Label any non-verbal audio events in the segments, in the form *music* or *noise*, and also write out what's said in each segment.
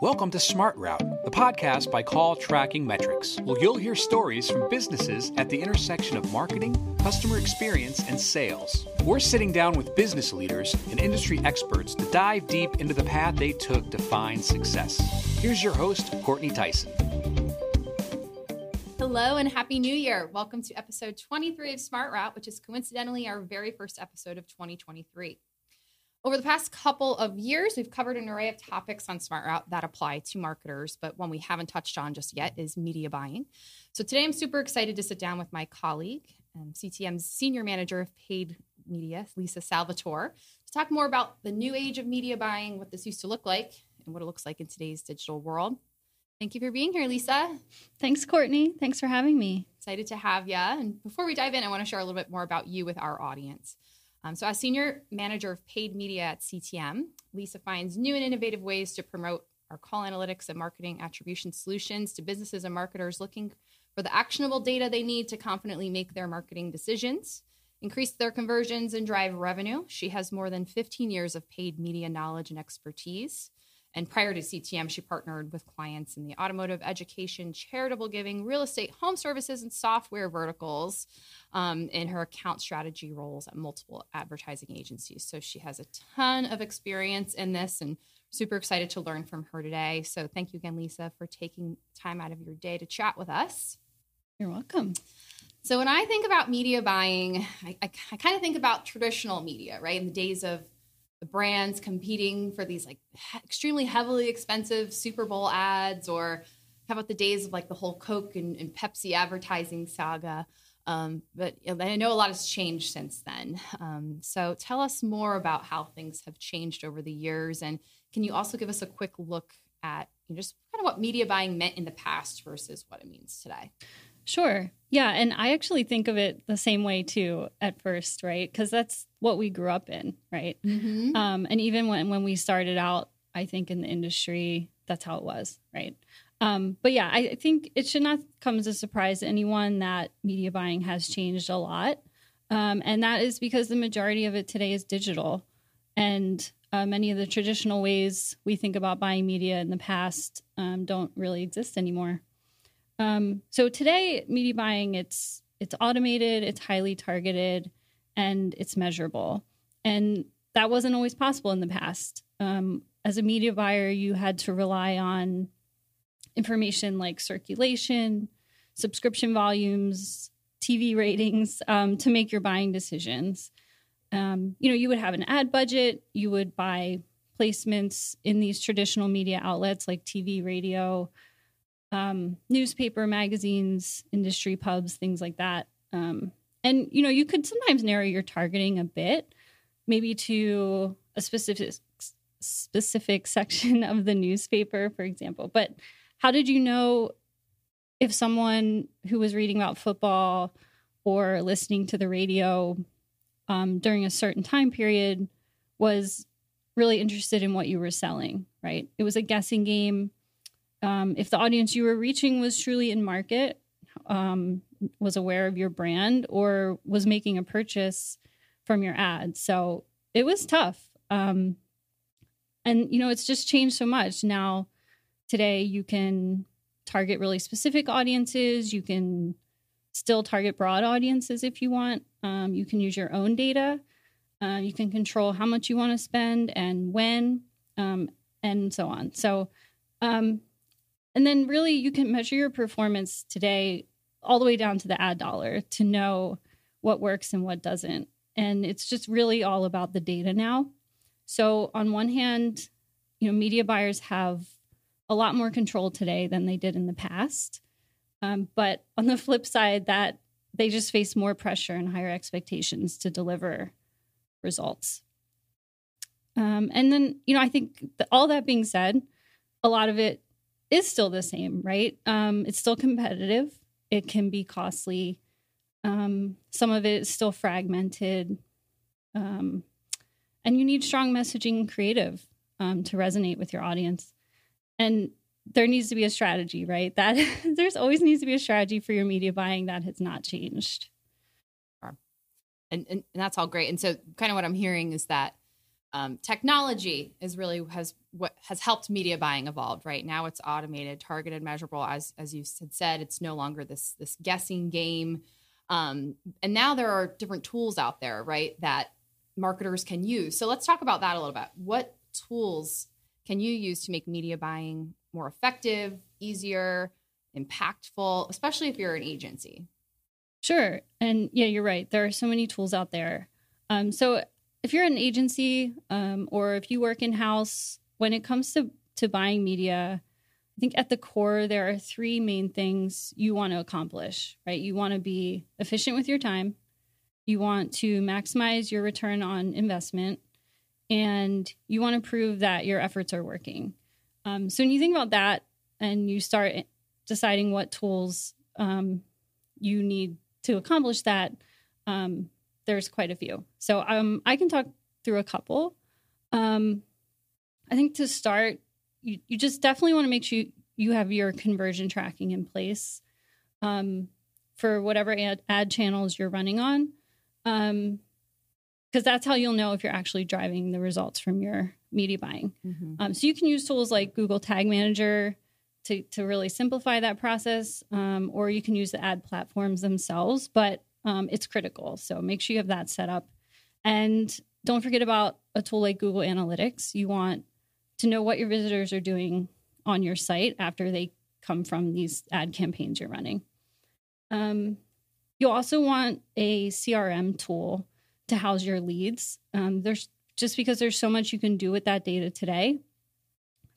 Welcome to Smart Route, the podcast by Call Tracking Metrics. Well, you'll hear stories from businesses at the intersection of marketing, customer experience, and sales. We're sitting down with business leaders and industry experts to dive deep into the path they took to find success. Here's your host, Courtney Tyson. Hello and Happy New Year. Welcome to episode 23 of Smart Route, which is coincidentally our very first episode of 2023. Over the past couple of years, we've covered an array of topics on Smart Route that apply to marketers, but one we haven't touched on just yet is media buying. So today I'm super excited to sit down with my colleague, um, CTM's Senior Manager of Paid Media, Lisa Salvatore, to talk more about the new age of media buying, what this used to look like, and what it looks like in today's digital world. Thank you for being here, Lisa. Thanks, Courtney. Thanks for having me. Excited to have you. And before we dive in, I want to share a little bit more about you with our audience. Um, so, as senior manager of paid media at CTM, Lisa finds new and innovative ways to promote our call analytics and marketing attribution solutions to businesses and marketers looking for the actionable data they need to confidently make their marketing decisions, increase their conversions, and drive revenue. She has more than 15 years of paid media knowledge and expertise. And prior to CTM, she partnered with clients in the automotive, education, charitable giving, real estate, home services, and software verticals um, in her account strategy roles at multiple advertising agencies. So she has a ton of experience in this and super excited to learn from her today. So thank you again, Lisa, for taking time out of your day to chat with us. You're welcome. So when I think about media buying, I, I, I kind of think about traditional media, right? In the days of the brands competing for these like extremely heavily expensive Super Bowl ads, or how about the days of like the whole Coke and, and Pepsi advertising saga? Um, but I know a lot has changed since then. Um, so tell us more about how things have changed over the years, and can you also give us a quick look at you know, just kind of what media buying meant in the past versus what it means today? Sure. Yeah. And I actually think of it the same way too at first, right? Because that's what we grew up in, right? Mm-hmm. Um, and even when, when we started out, I think in the industry, that's how it was, right? Um, but yeah, I think it should not come as a surprise to anyone that media buying has changed a lot. Um, and that is because the majority of it today is digital. And uh, many of the traditional ways we think about buying media in the past um, don't really exist anymore. Um, so today, media buying it's it's automated, it's highly targeted, and it's measurable. And that wasn't always possible in the past. Um, as a media buyer, you had to rely on information like circulation, subscription volumes, TV ratings um, to make your buying decisions. Um, you know, you would have an ad budget, you would buy placements in these traditional media outlets like TV, radio, um, newspaper, magazines, industry pubs, things like that. Um, and you know, you could sometimes narrow your targeting a bit, maybe to a specific specific section of the newspaper, for example. But how did you know if someone who was reading about football or listening to the radio um, during a certain time period was really interested in what you were selling? Right? It was a guessing game um, if the audience you were reaching was truly in market, um, was aware of your brand, or was making a purchase from your ad. So it was tough. Um, and, you know, it's just changed so much. Now, today, you can target really specific audiences. You can still target broad audiences if you want. Um, you can use your own data. Uh, you can control how much you want to spend and when, um, and so on. So, um, and then really you can measure your performance today all the way down to the ad dollar to know what works and what doesn't. And it's just really all about the data now. So on one hand, you know, media buyers have a lot more control today than they did in the past. Um, but on the flip side, that they just face more pressure and higher expectations to deliver results. Um, and then, you know, I think all that being said, a lot of it is still the same, right? Um, it's still competitive. It can be costly. Um, some of it is still fragmented. Um, and you need strong messaging and creative um, to resonate with your audience. And there needs to be a strategy, right? That *laughs* there's always needs to be a strategy for your media buying that has not changed. And, and, and that's all great. And so, kind of what I'm hearing is that Um, technology is really has what has helped media buying evolve. Right now, it's automated, targeted, measurable. As as you had said, it's no longer this this guessing game. Um, and now there are different tools out there, right, that marketers can use. So let's talk about that a little bit. What tools can you use to make media buying more effective, easier, impactful, especially if you're an agency? Sure. And yeah, you're right. There are so many tools out there. Um, so if you're an agency um, or if you work in house, when it comes to, to buying media, I think at the core, there are three main things you want to accomplish, right? You want to be efficient with your time, you want to maximize your return on investment, and you want to prove that your efforts are working. Um, so when you think about that and you start deciding what tools um, you need to accomplish that, um, there's quite a few. So um, I can talk through a couple. Um, I think to start, you, you just definitely want to make sure you, you have your conversion tracking in place um, for whatever ad, ad, channels you're running on. Um, because that's how you'll know if you're actually driving the results from your media buying. Mm-hmm. Um, so you can use tools like Google Tag Manager to, to really simplify that process, um, or you can use the ad platforms themselves, but um, it's critical. So make sure you have that set up. And don't forget about a tool like Google Analytics. You want to know what your visitors are doing on your site after they come from these ad campaigns you're running. Um, you also want a CRM tool to house your leads. Um, there's just because there's so much you can do with that data today.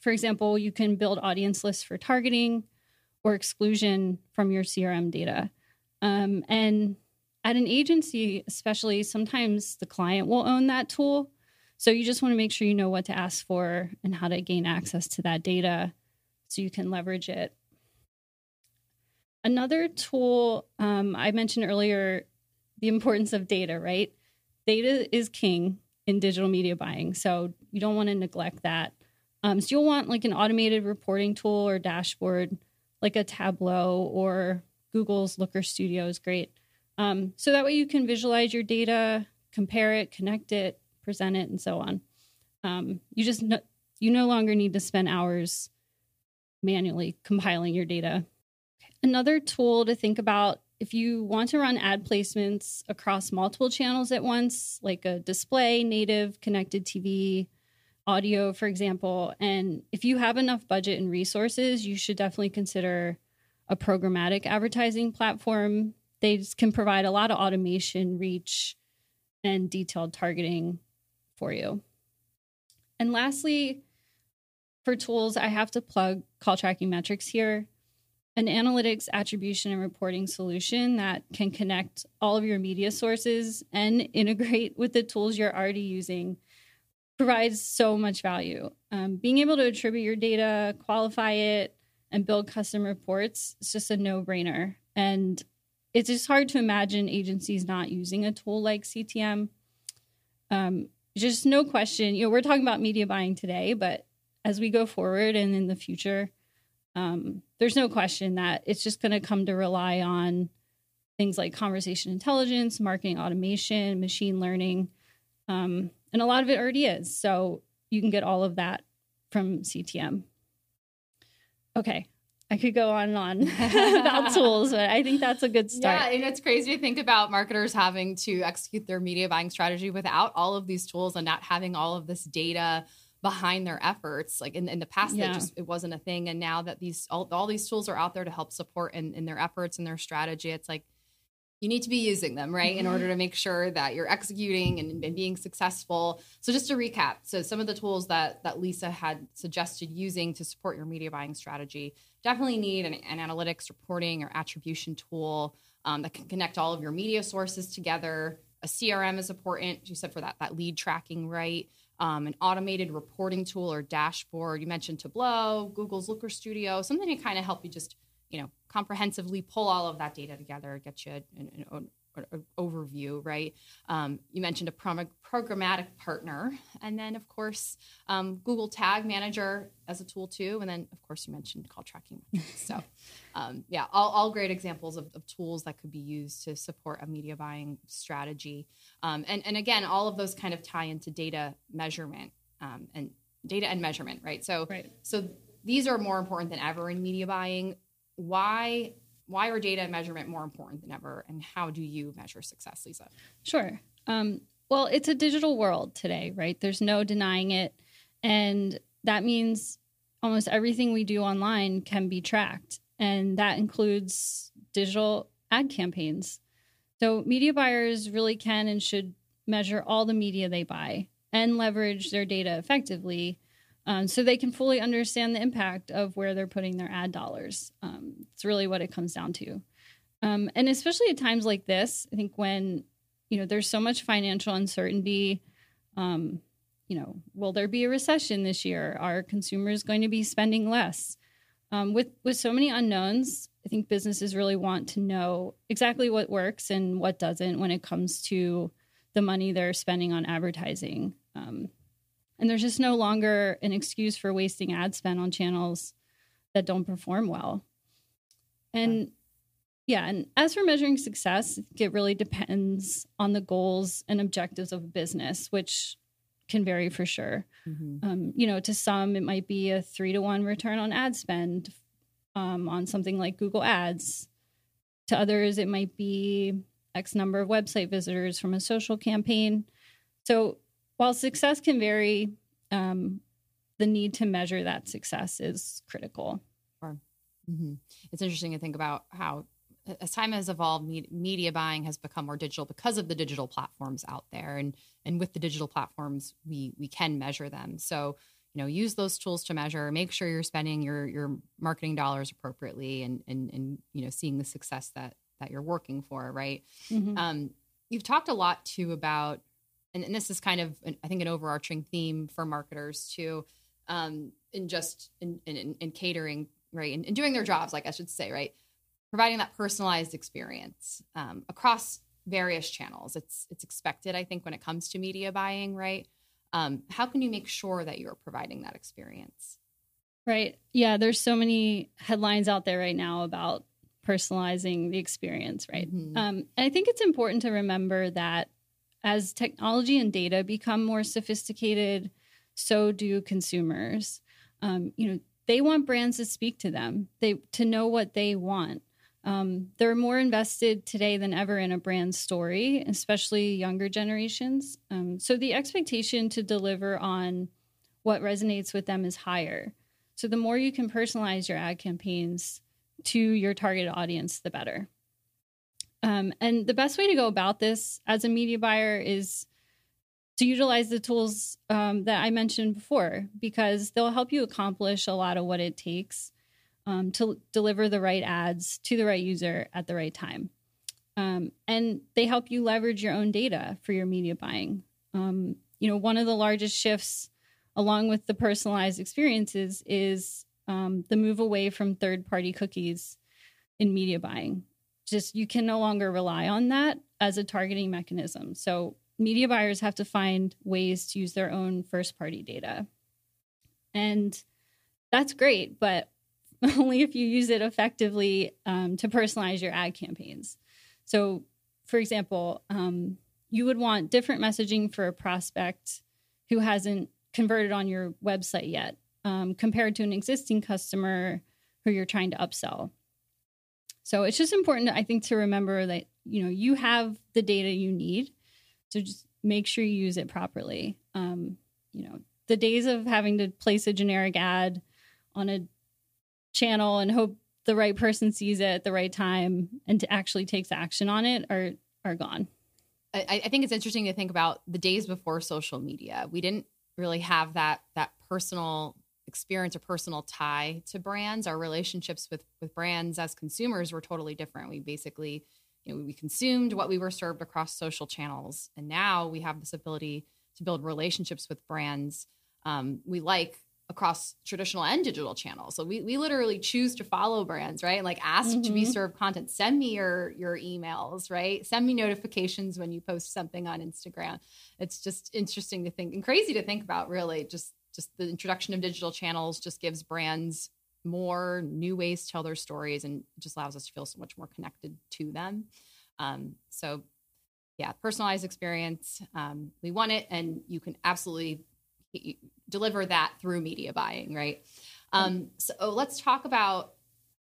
For example, you can build audience lists for targeting or exclusion from your CRM data. Um, and at an agency, especially, sometimes the client will own that tool. So you just want to make sure you know what to ask for and how to gain access to that data so you can leverage it. Another tool um, I mentioned earlier the importance of data, right? Data is king in digital media buying. So you don't want to neglect that. Um, so you'll want like an automated reporting tool or dashboard, like a Tableau or Google's Looker Studio is great. Um, so that way you can visualize your data, compare it, connect it, present it, and so on. Um, you just no, you no longer need to spend hours manually compiling your data. Another tool to think about if you want to run ad placements across multiple channels at once, like a display, native, connected TV, audio, for example, and if you have enough budget and resources, you should definitely consider a programmatic advertising platform. They can provide a lot of automation, reach, and detailed targeting for you. And lastly, for tools, I have to plug call tracking metrics here an analytics attribution and reporting solution that can connect all of your media sources and *laughs* integrate with the tools you're already using provides so much value. Um, being able to attribute your data, qualify it, and build custom reports is just a no brainer. And it's just hard to imagine agencies not using a tool like CTM. Um, just no question. You know, we're talking about media buying today, but as we go forward and in the future, um, there's no question that it's just going to come to rely on things like conversation intelligence, marketing automation, machine learning, um, and a lot of it already is. So you can get all of that from CTM. Okay, I could go on and on *laughs* about tools, but I think that's a good start. Yeah, and it's crazy to think about marketers having to execute their media buying strategy without all of these tools and not having all of this data behind their efforts like in, in the past yeah. just it wasn't a thing and now that these all, all these tools are out there to help support in, in their efforts and their strategy it's like you need to be using them right mm-hmm. in order to make sure that you're executing and, and, being successful so just to recap so some of the tools that that lisa had suggested using to support your media buying strategy definitely need an, an analytics reporting or attribution tool um, that can connect all of your media sources together a crm is important you said for that that lead tracking right um, an automated reporting tool or dashboard. You mentioned Tableau, Google's Looker Studio, something to kind of help you just, you know, comprehensively pull all of that data together, get you an, an overview, right? Um, you mentioned a programmatic partner, and then of course um, Google Tag Manager as a tool too, and then of course you mentioned call tracking. so, um, yeah, all, all great examples of, of, tools that could be used to support a media buying strategy. Um, and and again, all of those kind of tie into data measurement um, and data and measurement, right? So, right. so these are more important than ever in media buying. Why why are data and measurement more important than ever and how do you measure success lisa? Sure. Um, well it's a digital world today right? There's no denying it. And that means almost everything we do online can be tracked. And that includes digital ad campaigns. So media buyers really can and should measure all the media they buy and leverage their data effectively um, so they can fully understand the impact of where they're putting their ad dollars. Um, it's really what it comes down to. Um, and especially at times like this, I think when you know there's so much financial uncertainty. Um, you know, will there be a recession this year? Are consumers going to be spending less? Um, with with so many unknowns, I think businesses really want to know exactly what works and what doesn't when it comes to the money they're spending on advertising. Um, and there's just no longer an excuse for wasting ad spend on channels that don't perform well. And yeah, and as for measuring success, it really depends on the goals and objectives of a business, which can vary for sure. Mm-hmm. Um, you know, to some, it might be a three to one return on ad spend um, on something like Google Ads. To others, it might be X number of website visitors from a social campaign. So while success can vary, um, the need to measure that success is critical. Mm-hmm. It's interesting to think about how, as time has evolved, media buying has become more digital because of the digital platforms out there, and and with the digital platforms, we we can measure them. So you know, use those tools to measure. Make sure you're spending your your marketing dollars appropriately, and and and you know, seeing the success that that you're working for. Right. Mm-hmm. Um, you've talked a lot too about and, and this is kind of an, I think an overarching theme for marketers too, um, in just in, in, in catering right and, doing their jobs, like I should say, right, providing that personalized experience um, across various channels. It's it's expected, I think, when it comes to media buying, right? Um, how can you make sure that you're providing that experience? Right. Yeah. There's so many headlines out there right now about personalizing the experience, right? Mm-hmm. Um, and I think it's important to remember that as technology and data become more sophisticated, so do consumers. Um, you know, they want brands to speak to them, they to know what they want. Um, they're more invested today than ever in a brand story, especially younger generations. Um, so the expectation to deliver on what resonates with them is higher. So the more you can personalize your ad campaigns to your target audience, the better. Um, and the best way to go about this as a media buyer is to utilize the tools um, that I mentioned before because they'll help you accomplish a lot of what it takes um, to deliver the right ads to the right user at the right time. Um, and they help you leverage your own data for your media buying. Um, you know, one of the largest shifts, along with the personalized experiences, is um, the move away from third party cookies in media buying just you can no longer rely on that as a targeting mechanism. So media buyers have to find ways to use their own first party data. And that's great, but *laughs* only if you use it effectively um, to personalize your ad campaigns. So, for example, um, you would want different messaging for a prospect who hasn't converted on your website yet um, compared to an existing customer who you're trying to upsell. So it's just important, I think, to remember that you know you have the data you need, so just make sure you use it properly. Um, you know, the days of having to place a generic ad on a channel and hope the right person sees it at the right time and to actually takes action on it are are gone. I, I think it's interesting to think about the days before social media. We didn't really have that that personal experience or personal tie to brands. Our relationships with with brands as consumers were totally different. We basically, you know, we consumed what we were served across social channels, and now we have this ability to build relationships with brands um, we like across traditional and digital channels. So we, we literally choose to follow brands, right? Like ask mm-hmm. to be mm-hmm. served content. Send me your your emails, right? Send me notifications when you post something on Instagram. It's just interesting to think and crazy to think about really just just the introduction of digital channels just gives brands more new ways to tell their stories and just allows us to feel so much more connected to them. Um, so yeah, personalized experience. Um, we want it, and you can absolutely deliver that through media buying, right? Um, so let's talk about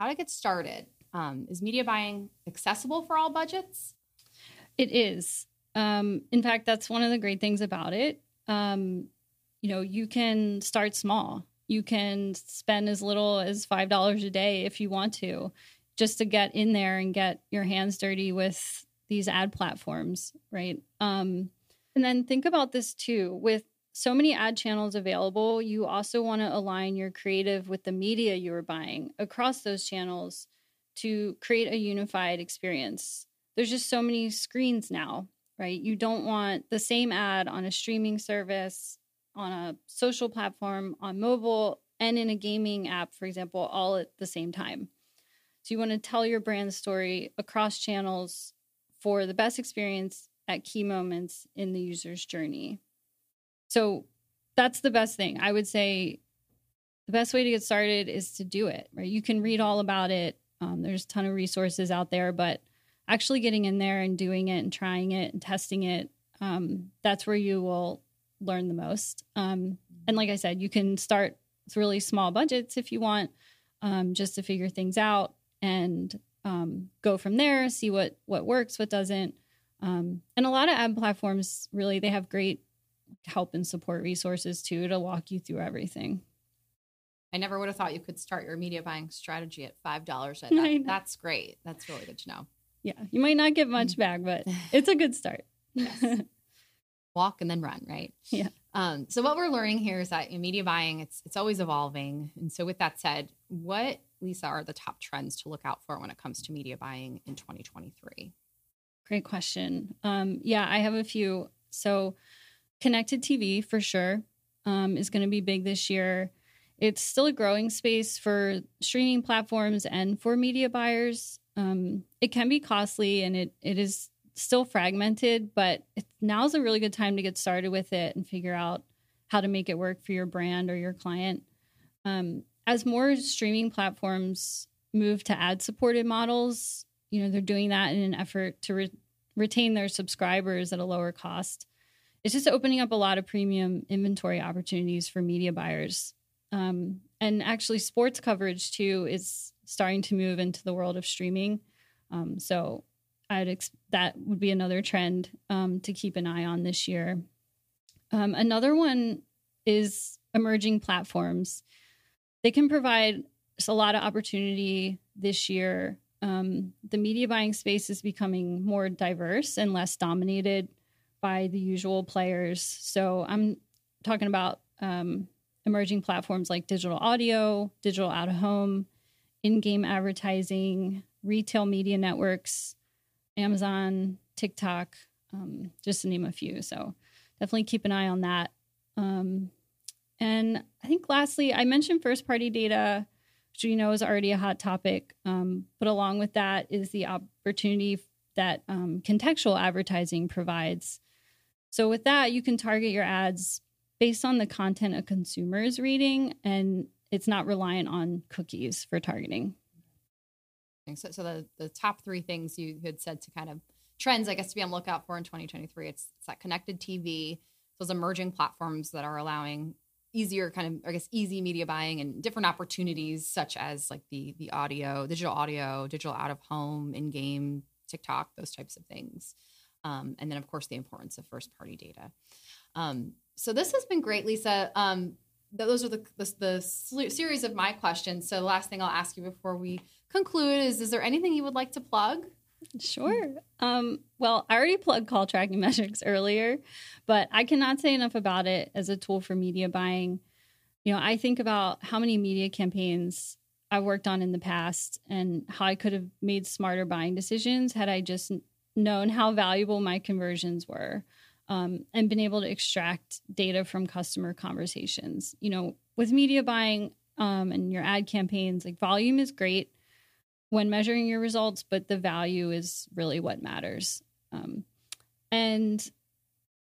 how to get started. Um, is media buying accessible for all budgets? It is. Um, in fact, that's one of the great things about it. You know, you can start small. You can spend as little as $5 a day if you want to, just to get in there and get your hands dirty with these ad platforms, right? Um, and then think about this too with so many ad channels available, you also want to align your creative with the media you are buying across those channels to create a unified experience. There's just so many screens now, right? You don't want the same ad on a streaming service, on a social platform, on mobile, and in a gaming app, for example, all at the same time. So you want to tell your brand story across channels for the best experience at key moments in the user's journey. So that's the best thing. I would say the best way to get started is to do it, right? You can read all about it. Um, there's a ton of resources out there, but actually getting in there and doing it and trying it and testing it, um, that's where you will learn the most. Um, and like I said, you can start with really small budgets if you want, um, just to figure things out and um, go from there, see what what works, what doesn't. Um, and a lot of ad platforms really they have great help and support resources too to walk you through everything. I never would have thought you could start your media buying strategy at five dollars. *laughs* That, that's great. That's really good to know. Yeah, you might not get much back, but it's a good start. *laughs* yes. *laughs* Walk and then run, right? Yeah. Um, so what we're learning here is that in media buying, it's it's always evolving. And so with that said, what Lisa are the top trends to look out for when it comes to media buying in 2023? Great question. Um, yeah, I have a few. So Connected TV for sure um, is going to be big this year. It's still a growing space for streaming platforms and for media buyers. Um, it can be costly and it it is still fragmented, but now's a really good time to get started with it and figure out how to make it work for your brand or your client. Um, as more streaming platforms move to ad supported models, you know, they're doing that in an effort to re- retain their subscribers at a lower cost it's just opening up a lot of premium inventory opportunities for media buyers. Um, and actually, sports coverage too is starting to move into the world of streaming. Um, so I'd ex- that would be another trend um, to keep an eye on this year. Um, another one is emerging platforms. They can provide a lot of opportunity this year. Um, the media buying space is becoming more diverse and less dominated by the usual players. So I'm talking about um, emerging platforms like digital audio, digital out of home, in game advertising, retail media networks, Amazon, TikTok, um, just to name a few. So definitely keep an eye on that. Um, and I think lastly, I mentioned first party data, which we know is already a hot topic. Um, but along with that is the opportunity that um, contextual advertising provides so with that, you can target your ads based on the content a consumer is reading, and it's not reliant on cookies for targeting. So, so the, the top three things you had said to kind of trends, I guess, to be on lookout for in 2023, it's, it's that connected TV, those emerging platforms that are allowing easier kind of, I guess, easy media buying and different opportunities such as like the the audio, digital audio, digital out of home, in game, TikTok, those types of things. Um, and then, of course, the importance of first party data. Um, so this has been great, Lisa. Um, those are the, the, the, series of my questions. So the last thing I'll ask you before we conclude is: Is there anything you would like to plug? Sure. Um, well, I already plugged call tracking *laughs* metrics earlier, but I cannot say enough about it as a tool for media buying. You know, I think about how many media campaigns I've worked on in the past and how I could have made smarter buying decisions had I just known how valuable my conversions were. Um, and been able to extract data from customer conversations. You know, with media buying um, and your ad campaigns, like volume is great when measuring your results, but the value is really what matters. Um, and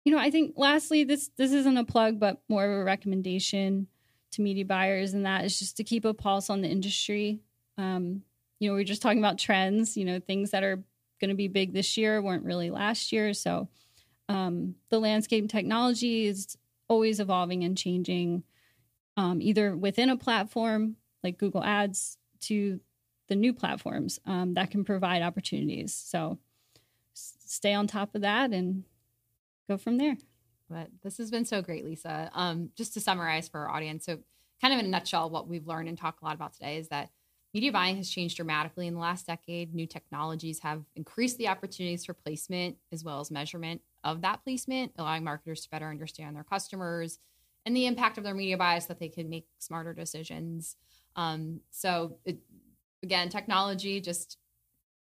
you know, I think lastly, this this isn't a plug, but more of a recommendation to media buyers, and that is just to keep a pulse on the industry. Um, you know, we are just talking about trends. You know, things that are going to be big this year weren't really last year, so um, the landscape technology is always evolving and changing, um, either within a platform like Google Ads to the new platforms um, that can provide opportunities. So stay on top of that and go from there. But this has been so great, Lisa. Um, just to summarize for our audience, so kind of in a nutshell, what we've learned and talked a lot about today is that media buying has changed dramatically in the last decade. New technologies have increased the opportunities for placement as well as measurement of that placement, allowing marketers to better understand their customers and the impact of their media buys so that they can make smarter decisions. Um, so, it, again, technology just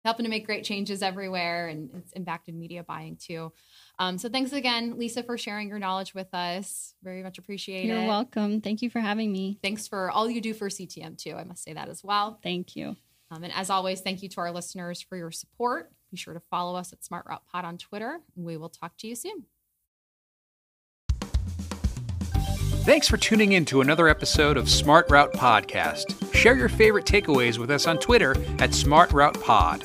helping to make great changes everywhere and it's impacted media buying too. Um, so thanks again, Lisa, for sharing your knowledge with us. Very much appreciate You're it. You're welcome. Thank you for having me. Thanks for all you do for CTM too. I must say that as well. Thank you. Um, and as always, thank you to our listeners for your support. Be sure to follow us at Smart Route Pod on Twitter, we will talk to you soon. Thanks for tuning in to another episode of Smart Route Podcast. Share your favorite takeaways with us on Twitter at Smart Route Pod.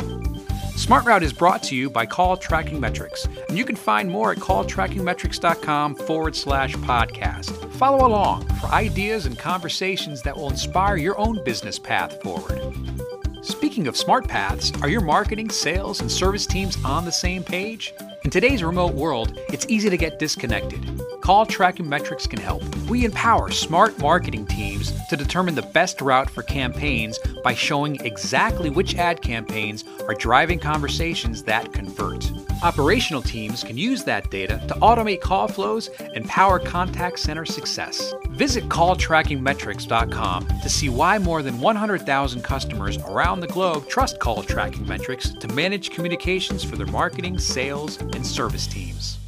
Smart Route is brought to you by Call Tracking Metrics, and you can find more at calltrackingmetrics.com forward slash podcast. Follow along for ideas and conversations that will inspire your own business path forward. Speaking of smart paths, are your marketing, sales, and service teams on the same page? In today's remote world, it's easy to get disconnected. Call Tracking Metrics can help. We empower smart marketing teams to determine the best route for campaigns by showing exactly which ad campaigns are driving conversations that convert. Operational teams can use that data to automate call flows and power contact center success. Visit calltrackingmetrics.com to see why more than 100,000 customers around the globe trust Call Tracking Metrics to manage communications for their marketing, sales, and service teams.